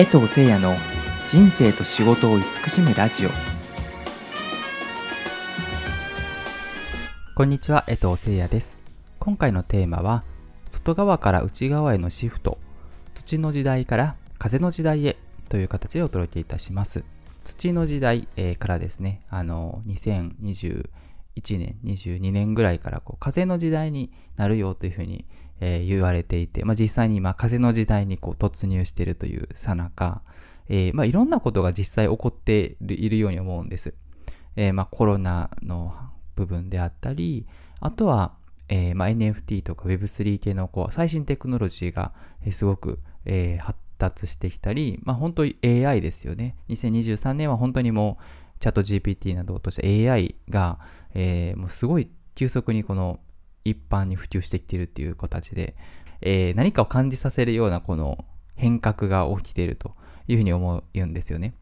江藤誠也の人生と仕事を慈しむラジオ。こんにちは江藤誠也です。今回のテーマは外側から内側へのシフト土の時代から風の時代へという形でお届けいたします。土の時代、えー、からですねあの2021年22年ぐらいからこう風の時代になるよというふうにえー、言われていて、まあ、実際に今風の時代にこう突入しているというさなか、えー、まあ、いろんなことが実際起こっているように思うんです。えー、まあ、コロナの部分であったり、あとは、えま NFT とか Web3 系のこう最新テクノロジーがすごく、え発達してきたり、まあ、本当に AI ですよね。2023年は本当にもうチャット GPT などとした AI が、えもうすごい急速にこの一般に普及してきているっていう形で、えー、何かを感じさせるようなこの変革が起きているというふうに思うんですよね。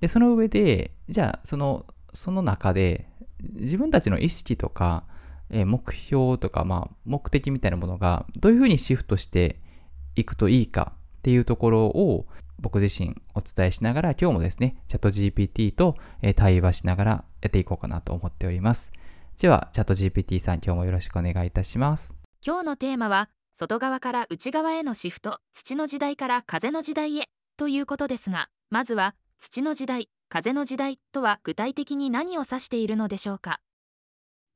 で、その上で、じゃあ、その、その中で、自分たちの意識とか、えー、目標とか、まあ、目的みたいなものが、どういうふうにシフトしていくといいかっていうところを、僕自身お伝えしながら、今日もですね、チャット GPT と対話しながらやっていこうかなと思っております。では、チャット GPT さん、今日もよろしくお願いいたします。今日のテーマは、外側から内側へのシフト、土の時代から風の時代へということですが、まずは、土の時代、風の時代とは具体的に何を指しているのでしょうか。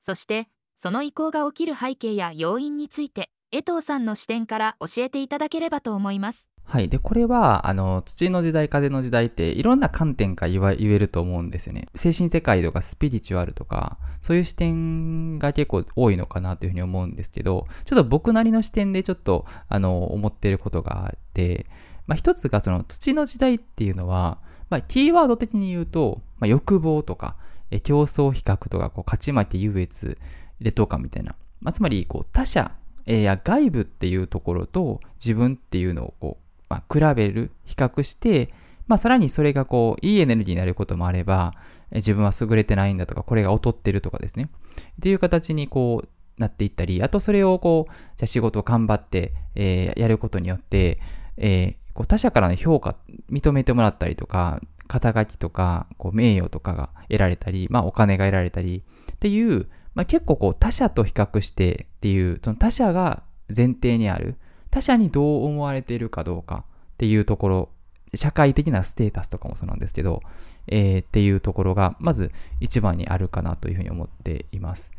そして、その移行が起きる背景や要因について、江藤さんの視点から教えていただければと思います。はい。で、これは、あの、土の時代、風の時代って、いろんな観点から言えると思うんですよね。精神世界とかスピリチュアルとか、そういう視点が結構多いのかなというふうに思うんですけど、ちょっと僕なりの視点でちょっと、あの、思ってることがあって、まあ、一つがその土の時代っていうのは、まあ、キーワード的に言うと、まあ、欲望とか、え競争比較とか、こう、勝ち負け優越、劣等感みたいな。まあ、つまり、こう、他者、えや外部っていうところと自分っていうのをこうまあ、比べる、比較して、まあ、さらにそれがこう、いいエネルギーになることもあれば、自分は優れてないんだとか、これが劣ってるとかですね。っていう形にこう、なっていったり、あとそれをこう、じゃ仕事を頑張って、えー、やることによって、えー、こう他者からの評価、認めてもらったりとか、肩書きとか、こう名誉とかが得られたり、まあお金が得られたりっていう、まあ結構こう他者と比較してっていう、その他者が前提にある、他者にどう思われているかどうかっていうところ、社会的なステータスとかもそうなんですけど、えー、っていうところが、まず一番にあるかなというふうに思っています。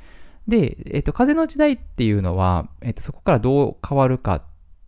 で、えっ、ー、と、風の時代っていうのは、えっ、ー、と、そこからどう変わるかっ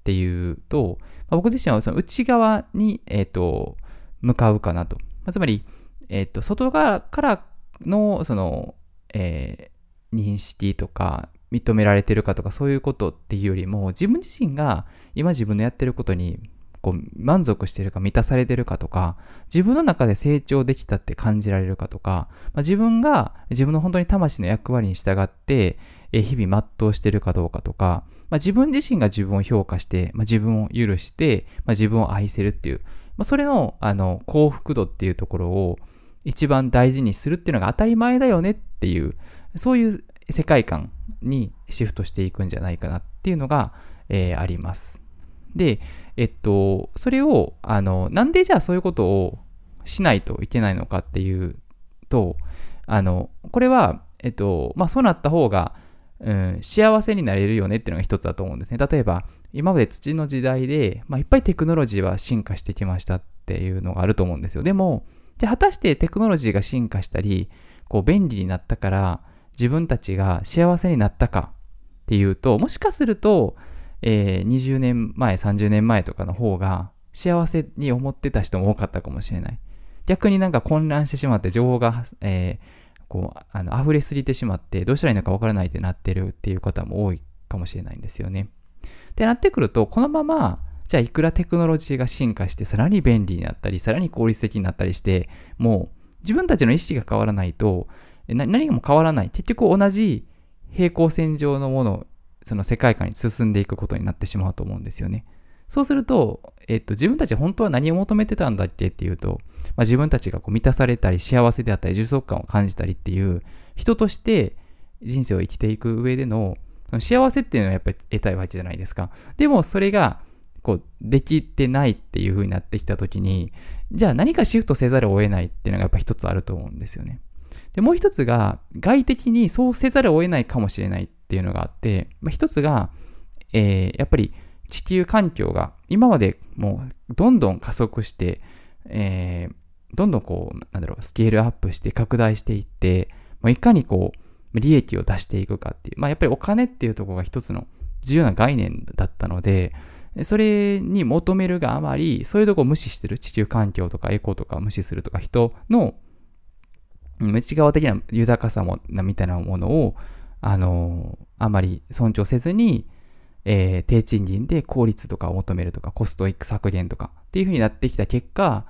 ていうと、まあ、僕自身はその内側に、えっ、と、向かうかなと。まあ、つまり、えっ、と、外側からの、その、え認識とか、認められてるかとかそういうことっていうよりも自分自身が今自分のやってることにこう満足してるか満たされてるかとか自分の中で成長できたって感じられるかとか、まあ、自分が自分の本当に魂の役割に従って日々全うしてるかどうかとか、まあ、自分自身が自分を評価して、まあ、自分を許して、ま、自分を愛せるっていう、ま、それのあの幸福度っていうところを一番大事にするっていうのが当たり前だよねっていうそういう世界観にシフトしていくんじゃないかなっていうのが、えー、あります。で、えっと、それを、あの、なんでじゃあそういうことをしないといけないのかっていうと、あの、これは、えっと、まあ、そうなった方が、うん、幸せになれるよねっていうのが一つだと思うんですね。例えば、今まで土の時代で、まあ、いっぱいテクノロジーは進化してきましたっていうのがあると思うんですよ。でも、じゃあ果たしてテクノロジーが進化したり、こう便利になったから、自分たちが幸せになったかっていうと、もしかすると、えー、20年前、30年前とかの方が幸せに思ってた人も多かったかもしれない。逆になんか混乱してしまって情報が、えー、こう、あの、溢れすぎてしまって、どうしたらいいのかわからないってなってるっていう方も多いかもしれないんですよね。ってなってくると、このまま、じゃあいくらテクノロジーが進化してさらに便利になったり、さらに効率的になったりして、もう自分たちの意識が変わらないと、何も変わらない。結局同じ平行線上のもの、その世界観に進んでいくことになってしまうと思うんですよね。そうすると、えっと、自分たち本当は何を求めてたんだっけっていうと、まあ、自分たちがこう満たされたり、幸せであったり、充足感を感じたりっていう、人として人生を生きていく上での、幸せっていうのはやっぱり得たいわけじゃないですか。でも、それが、こう、できてないっていう風になってきた時に、じゃあ何かシフトせざるを得ないっていうのがやっぱ一つあると思うんですよね。で、もう一つが、外的にそうせざるを得ないかもしれないっていうのがあって、まあ、一つが、えー、やっぱり地球環境が今までもうどんどん加速して、えー、どんどんこう、なんだろう、スケールアップして拡大していって、もういかにこう、利益を出していくかっていう、まあやっぱりお金っていうところが一つの重要な概念だったので、それに求めるがあまり、そういうとこを無視してる地球環境とかエコとか無視するとか人の内側的な豊かさもみたいなものを、あの、あまり尊重せずに、えー、低賃金で効率とかを求めるとか、コスト削減とかっていう風になってきた結果、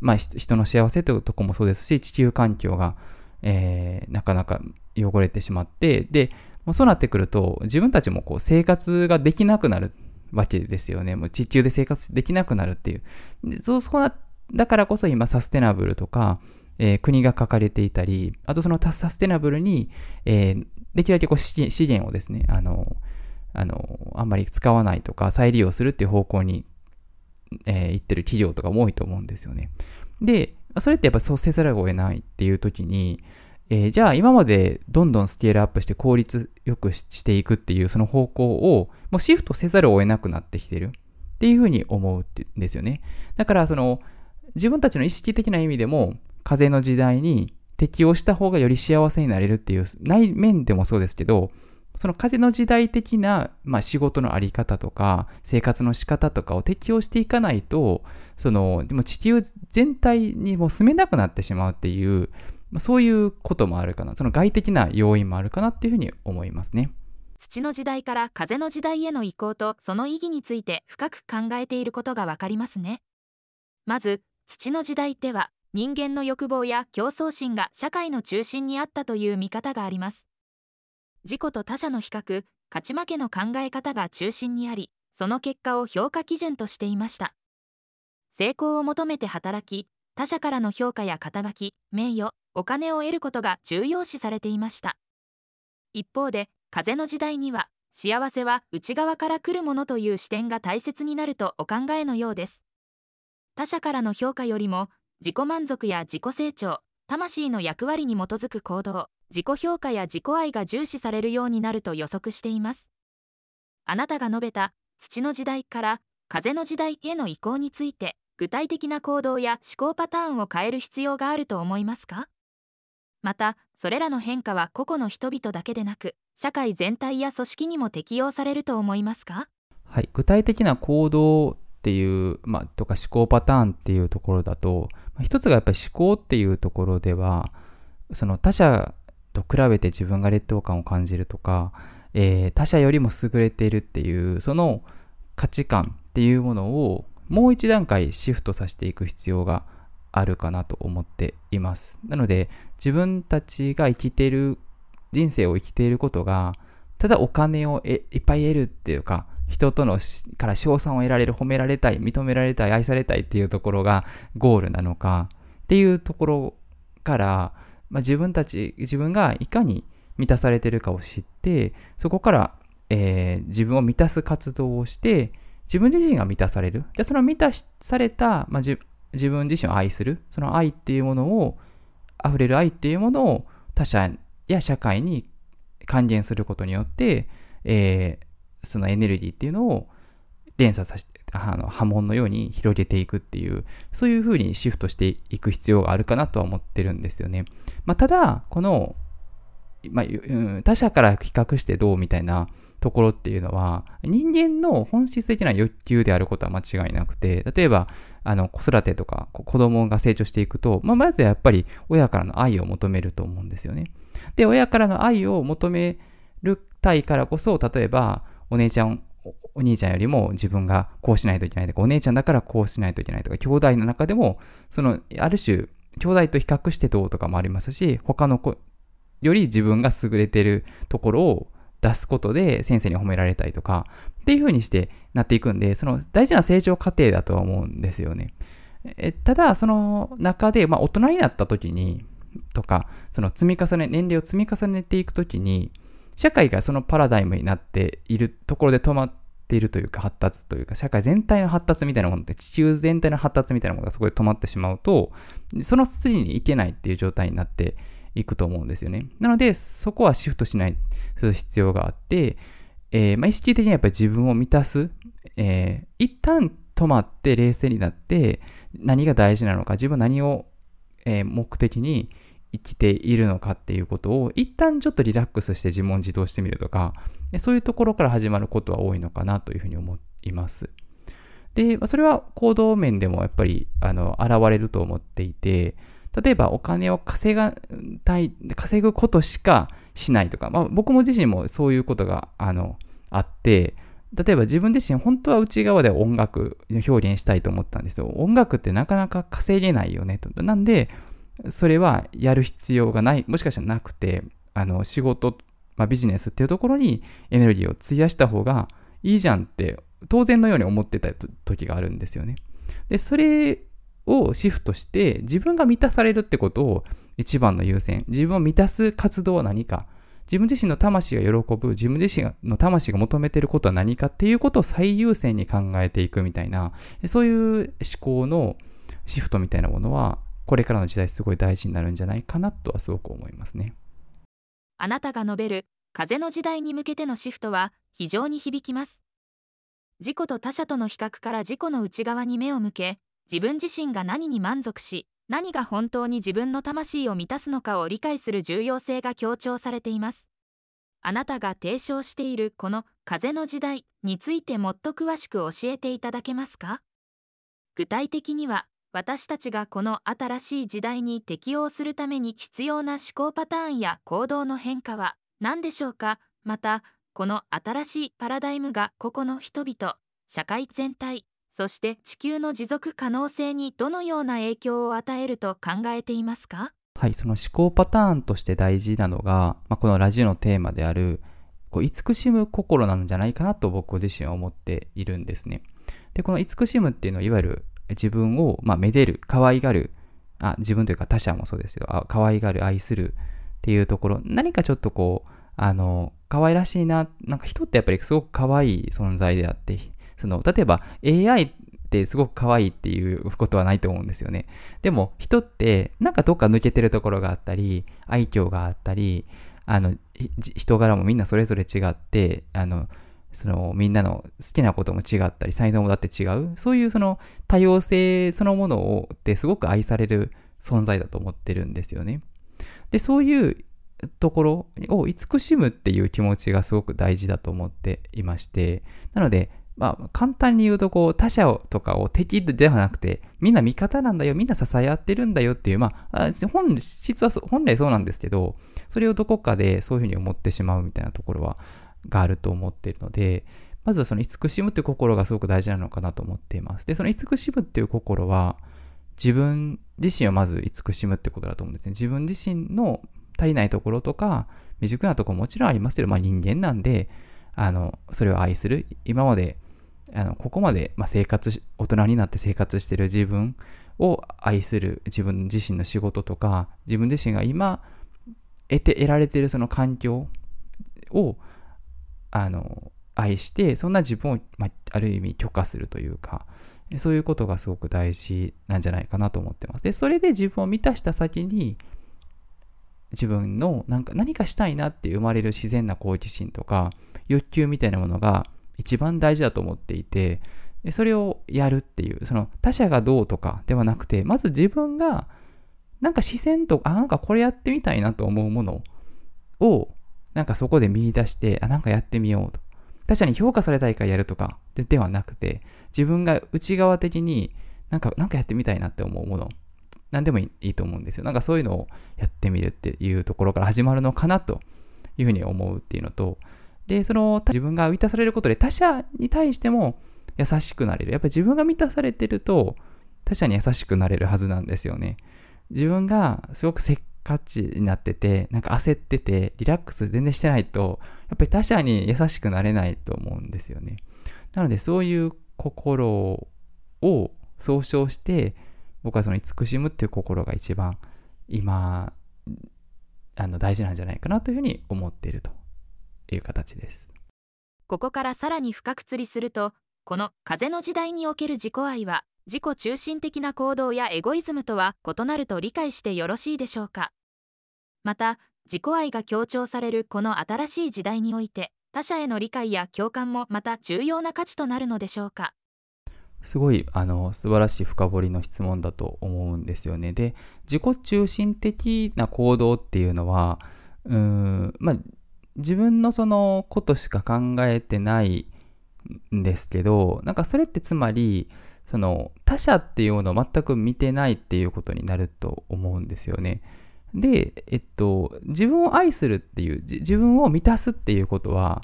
まあ、人の幸せというとこもそうですし、地球環境が、えー、なかなか汚れてしまって、で、もうそうなってくると、自分たちもこう生活ができなくなるわけですよね。もう地球で生活できなくなるっていう。そうそうな、だからこそ今サステナブルとか、えー、国が書かれていたり、あとそのサステナブルに、えー、できるだけこう資源をですね、あの、あの、あんまり使わないとか、再利用するっていう方向に、えー、言ってる企業とかも多いと思うんですよね。で、それってやっぱそうせざるを得ないっていう時に、えー、じゃあ今までどんどんスケールアップして効率よくしていくっていうその方向をもうシフトせざるを得なくなってきてるっていうふうに思うんですよね。だからその自分たちの意識的な意味でも風の時代に適応した方がより幸せになれるっていう内面でもそうですけどその風の時代的な、まあ、仕事のあり方とか、生活の仕方とかを適用していかないと、その、でも地球全体にもう住めなくなってしまうっていう、まあ、そういうこともあるかな。その外的な要因もあるかなっていうふうに思いますね。土の時代から風の時代への移行とその意義について深く考えていることがわかりますね。まず、土の時代では人間の欲望や競争心が社会の中心にあったという見方があります。自己と他者の比較勝ち負けの考え方が中心にありその結果を評価基準としていました。成功を求めて働き他者からの評価や肩書き名誉お金を得ることが重要視されていました。一方で風の時代には幸せは内側から来るものという視点が大切になるとお考えのようです。他者からの評価よりも自己満足や自己成長魂の役割に基づく行動自己評価や自己愛が重視されるようになると予測しています。あなたが述べた土の時代から風の時代への移行について具体的な行動や思考パターンを変える必要があると思いますか？また、それらの変化は個々の人々だけでなく、社会全体や組織にも適用されると思いますか？はい、具体的な行動っていう、まあ、とか思考パターンっていうところだと、まあ、一つがやっぱり思考っていうところでは、その他者と比べて自分が劣等感を感じるとか、えー、他者よりも優れているっていうその価値観っていうものをもう一段階シフトさせていく必要があるかなと思っています。なので自分たちが生きている人生を生きていることがただお金をいっぱい得るっていうか人とのから賞賛を得られる褒められたい認められたい愛されたいっていうところがゴールなのかっていうところからまあ、自分たち、自分がいかに満たされてるかを知って、そこから、えー、自分を満たす活動をして、自分自身が満たされる。じゃその満たされた、まあ、自分自身を愛する。その愛っていうものを、溢れる愛っていうものを他者や社会に還元することによって、えー、そのエネルギーっていうのを連鎖させて、あの波紋のように広げていくっていう、そういうふうにシフトしていく必要があるかなとは思ってるんですよね。まあ、ただ、この、まあ、他者から比較してどうみたいなところっていうのは、人間の本質的な欲求であることは間違いなくて、例えば、あの、子育てとか、子供が成長していくと、まあ、まずやっぱり親からの愛を求めると思うんですよね。で、親からの愛を求めるたいからこそ、例えば、お姉ちゃんお兄ちゃんよりも自分がこうしないといけないとか、お姉ちゃんだからこうしないといけないとか、兄弟の中でも、その、ある種、兄弟と比較してどうとかもありますし、他の子より自分が優れてるところを出すことで先生に褒められたりとか、っていう風にしてなっていくんで、その大事な成長過程だとは思うんですよね。えただ、その中で、まあ、大人になった時に、とか、その積み重ね、年齢を積み重ねていく時に、社会がそのパラダイムになっているところで止まっているというか発達というか社会全体の発達みたいなものって地球全体の発達みたいなものがそこで止まってしまうとその次に行けないっていう状態になっていくと思うんですよね。なのでそこはシフトしないする必要があってえー、まあ、意識的にはやっぱり自分を満たす、えー、一旦止まって冷静になって何が大事なのか自分は何を、えー、目的に生きているのかっていうことを一旦ちょっとリラックスして自問自答してみるとかそういうところから始まることは多いのかなというふうに思います。で、それは行動面でもやっぱりあの現れると思っていて例えばお金を稼がたい稼ぐことしかしないとか、まあ、僕も自身もそういうことがあのあって例えば自分自身本当は内側で音楽の表現したいと思ったんですよ音楽ってなかなか稼げないよねとなんでそれはやる必要がないもしかしたらなくてあの仕事、まあ、ビジネスっていうところにエネルギーを費やした方がいいじゃんって当然のように思ってた時があるんですよね。でそれをシフトして自分が満たされるってことを一番の優先。自分を満たす活動は何か。自分自身の魂が喜ぶ、自分自身の魂が求めてることは何かっていうことを最優先に考えていくみたいな、そういう思考のシフトみたいなものは、これからの時代すごい大事になるんじゃないかなとはすごく思いますね。あなたが述べる風の時代に向けてのシフトは非常に響きます。自己と他者との比較から自己の内側に目を向け、自分自身が何に満足し、何が本当に自分の魂を満たすのかを理解する重要性が強調されています。あなたが提唱しているこの風の時代についてもっと詳しく教えていただけますか？具体的には私たちがこの新しい時代に適応するために必要な思考パターンや行動の変化は何でしょうか？またこの新しいパラダイムが個々の人々社会全体そして地球の持続可能性にどのような影響を与えると考えていますか？はい、その思考パターンとして大事なのが、まあ、このラジオのテーマである、こう慈しむ心なんじゃないかなと僕自身は思っているんですね。で、この慈しむっていうのは、いわゆる自分を、まあ、めでる、可愛がる、あ、自分というか他者もそうですけど、あ可愛がる、愛するっていうところ、何かちょっとこう、あの、可愛らしいな、なんか人ってやっぱりすごく可愛い存在であって、その、例えば AI ってすごく可愛いっていうことはないと思うんですよね。でも人ってなんかどっか抜けてるところがあったり、愛嬌があったり、あの、人柄もみんなそれぞれ違って、あの、そのみんなの好きなことも違ったり、才能もだって違う。そういうその多様性そのものをってすごく愛される存在だと思ってるんですよね。で、そういうところを慈しむっていう気持ちがすごく大事だと思っていまして、なので、まあ、簡単に言うと、こう、他者とかを敵ではなくて、みんな味方なんだよ、みんな支え合ってるんだよっていう、まあ、本質は本来そうなんですけど、それをどこかでそういうふうに思ってしまうみたいなところは、があると思っているので、まずはその慈しむっていう心がすごく大事なのかなと思っています。で、その慈しむっていう心は、自分自身をまず慈しむってことだと思うんですね。自分自身の足りないところとか、未熟なところももちろんありますけど、まあ人間なんで、あの、それを愛する。今まであのここまで、まあ、生活大人になって生活してる自分を愛する自分自身の仕事とか自分自身が今得て得られてるその環境をあの愛してそんな自分を、まあ、ある意味許可するというかそういうことがすごく大事なんじゃないかなと思ってます。でそれで自分を満たした先に自分のなんか何かしたいなって生まれる自然な好奇心とか欲求みたいなものが一番大事だと思っていて、それをやるっていう、その他者がどうとかではなくて、まず自分がなんか視線と、あ、なんかこれやってみたいなと思うものを、なんかそこで見出して、あ、なんかやってみようと。他者に評価されたいからやるとかではなくて、自分が内側的になんか、なんかやってみたいなって思うもの、何でもいいと思うんですよ。なんかそういうのをやってみるっていうところから始まるのかなというふうに思うっていうのと、で、その自分が満たされることで他者に対しても優しくなれる。やっぱり自分が満たされてると他者に優しくなれるはずなんですよね。自分がすごくせっかちになってて、なんか焦ってて、リラックス全然してないと、やっぱり他者に優しくなれないと思うんですよね。なのでそういう心を総称して、僕はその慈しむっていう心が一番今、あの大事なんじゃないかなというふうに思っているという形です。ここからさらに深く釣りすると、この風の時代における自己愛は、自己中心的な行動やエゴイズムとは異なると理解してよろしいでしょうか？また、自己愛が強調されるこの新しい時代において、他者への理解や共感もまた重要な価値となるのでしょうか？すごい、あの、素晴らしい深掘りの質問だと思うんですよね。で、自己中心的な行動っていうのは、うーん、まあ、自分のそのことしか考えてないんですけど、なんかそれってつまり、その他者っていうのを全く見てないっていうことになると思うんですよね。で、えっと、自分を愛するっていう、自分を満たすっていうことは、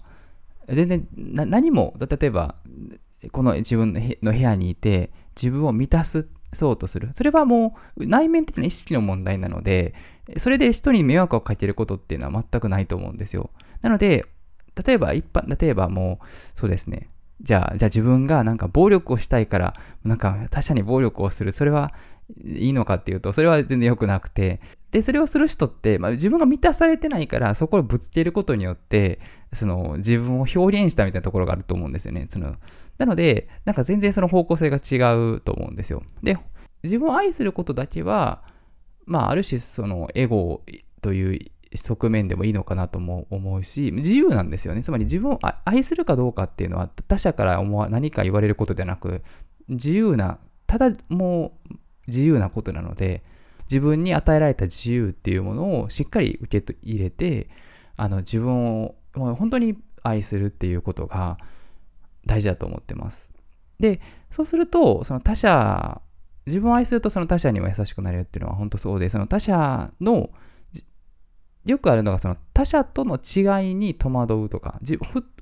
全然何も、例えば、この自分の部屋にいて、自分を満たすそうとする。それはもう内面的な意識の問題なので、それで人に迷惑をかけることっていうのは全くないと思うんですよ。なので、例えば一般、例えばもう、そうですね。じゃあ、じゃあ自分がなんか暴力をしたいから、なんか他者に暴力をする。それはいいのかっていうと、それは全然良くなくて、で、それをする人って、まあ、自分が満たされてないから、そこをぶつけることによって、その、自分を表現したみたいなところがあると思うんですよね。その、なので、なんか全然その方向性が違うと思うんですよ。で、自分を愛することだけは、まあ、ある種、その、エゴという側面でもいいのかなとも思うし、自由なんですよね。つまり自分を愛するかどうかっていうのは、他者から思わ何か言われることではなく、自由な、ただもう自由なことなので、自分に与えられた自由っていうものをしっかり受け入れて、あの自分をもう本当に愛するっていうことが大事だと思ってます。で、そうすると、その他者、自分を愛するとその他者にも優しくなれるっていうのは本当そうで、その他者のよくあるのがその他者との違いに戸惑うとか、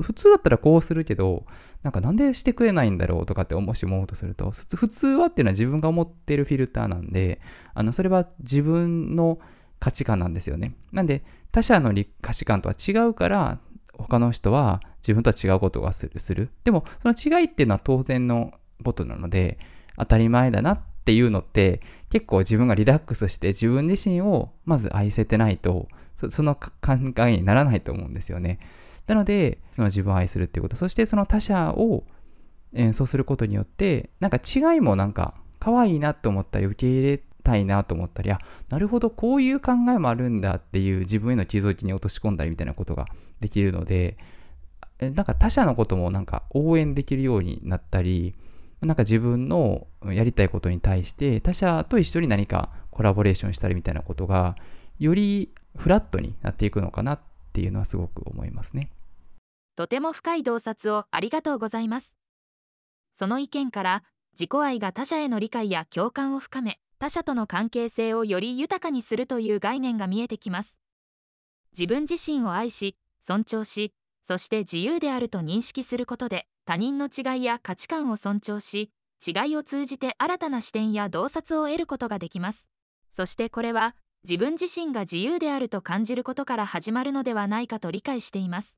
普通だったらこうするけど、なんかなんでしてくれないんだろうとかってもし思うとすると、普通はっていうのは自分が思ってるフィルターなんで、あの、それは自分の価値観なんですよね。なんで、他者の価値観とは違うから、他の人は自分とは違うことがする。するでも、その違いっていうのは当然のことなので、当たり前だなっていうのって、結構自分がリラックスして自分自身をまず愛せてないと、その考えにならないと思うんですよね。なので、その自分を愛するっていうこと、そしてその他者を演奏することによって、なんか違いもなんか可愛いなと思ったり、受け入れたいなと思ったり、あ、なるほど、こういう考えもあるんだっていう自分への気づきに落とし込んだりみたいなことができるので、なんか他者のこともなんか応援できるようになったり、なんか自分のやりたいことに対して他者と一緒に何かコラボレーションしたりみたいなことがよりフラットになっていくのかなっっていうのはすごく思いますね。とても深い洞察をありがとうございます。その意見から自己愛が他者への理解や共感を深め、他者との関係性をより豊かにするという概念が見えてきます。自分自身を愛し、尊重し、そして自由であると認識することで、他人の違いや価値観を尊重し、違いを通じて新たな視点や洞察を得ることができます。そしてこれは、自分自身が自由であると感じることから始まるのではないかと理解しています。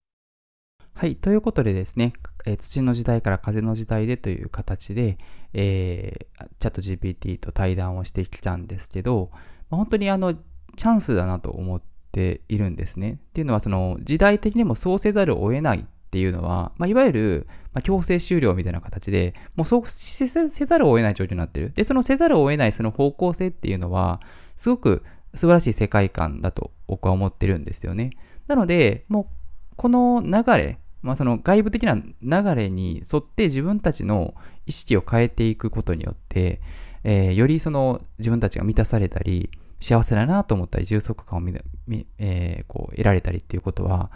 はい。ということでですね、えー、土の時代から風の時代でという形で、えー、チャット GPT と対談をしてきたんですけど、まあ、本当にあの、チャンスだなと思っているんですね。っていうのは、その、時代的にもそうせざるを得ないっていうのは、まあ、いわゆる、まあ、強制終了みたいな形で、もうそうせざるを得ない状況になってる。で、そのせざるを得ないその方向性っていうのは、すごく素晴らしい世界観だと僕は思ってるんですよね。なので、もうこの流れ、まあ、その外部的な流れに沿って自分たちの意識を変えていくことによって、えー、よりその自分たちが満たされたり、幸せだなと思ったり、充足感をえー、こう得られたりっていうことは、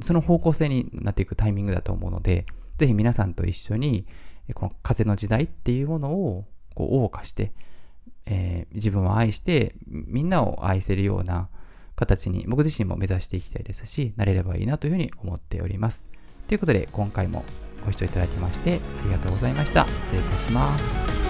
その方向性になっていくタイミングだと思うので、ぜひ皆さんと一緒に、この風の時代っていうものをこう謳歌して、えー、自分を愛して、みんなを愛せるような形に僕自身も目指していきたいですし、なれればいいなというふうに思っております。ということで、今回もご視聴いただきましてありがとうございました。失礼いたします。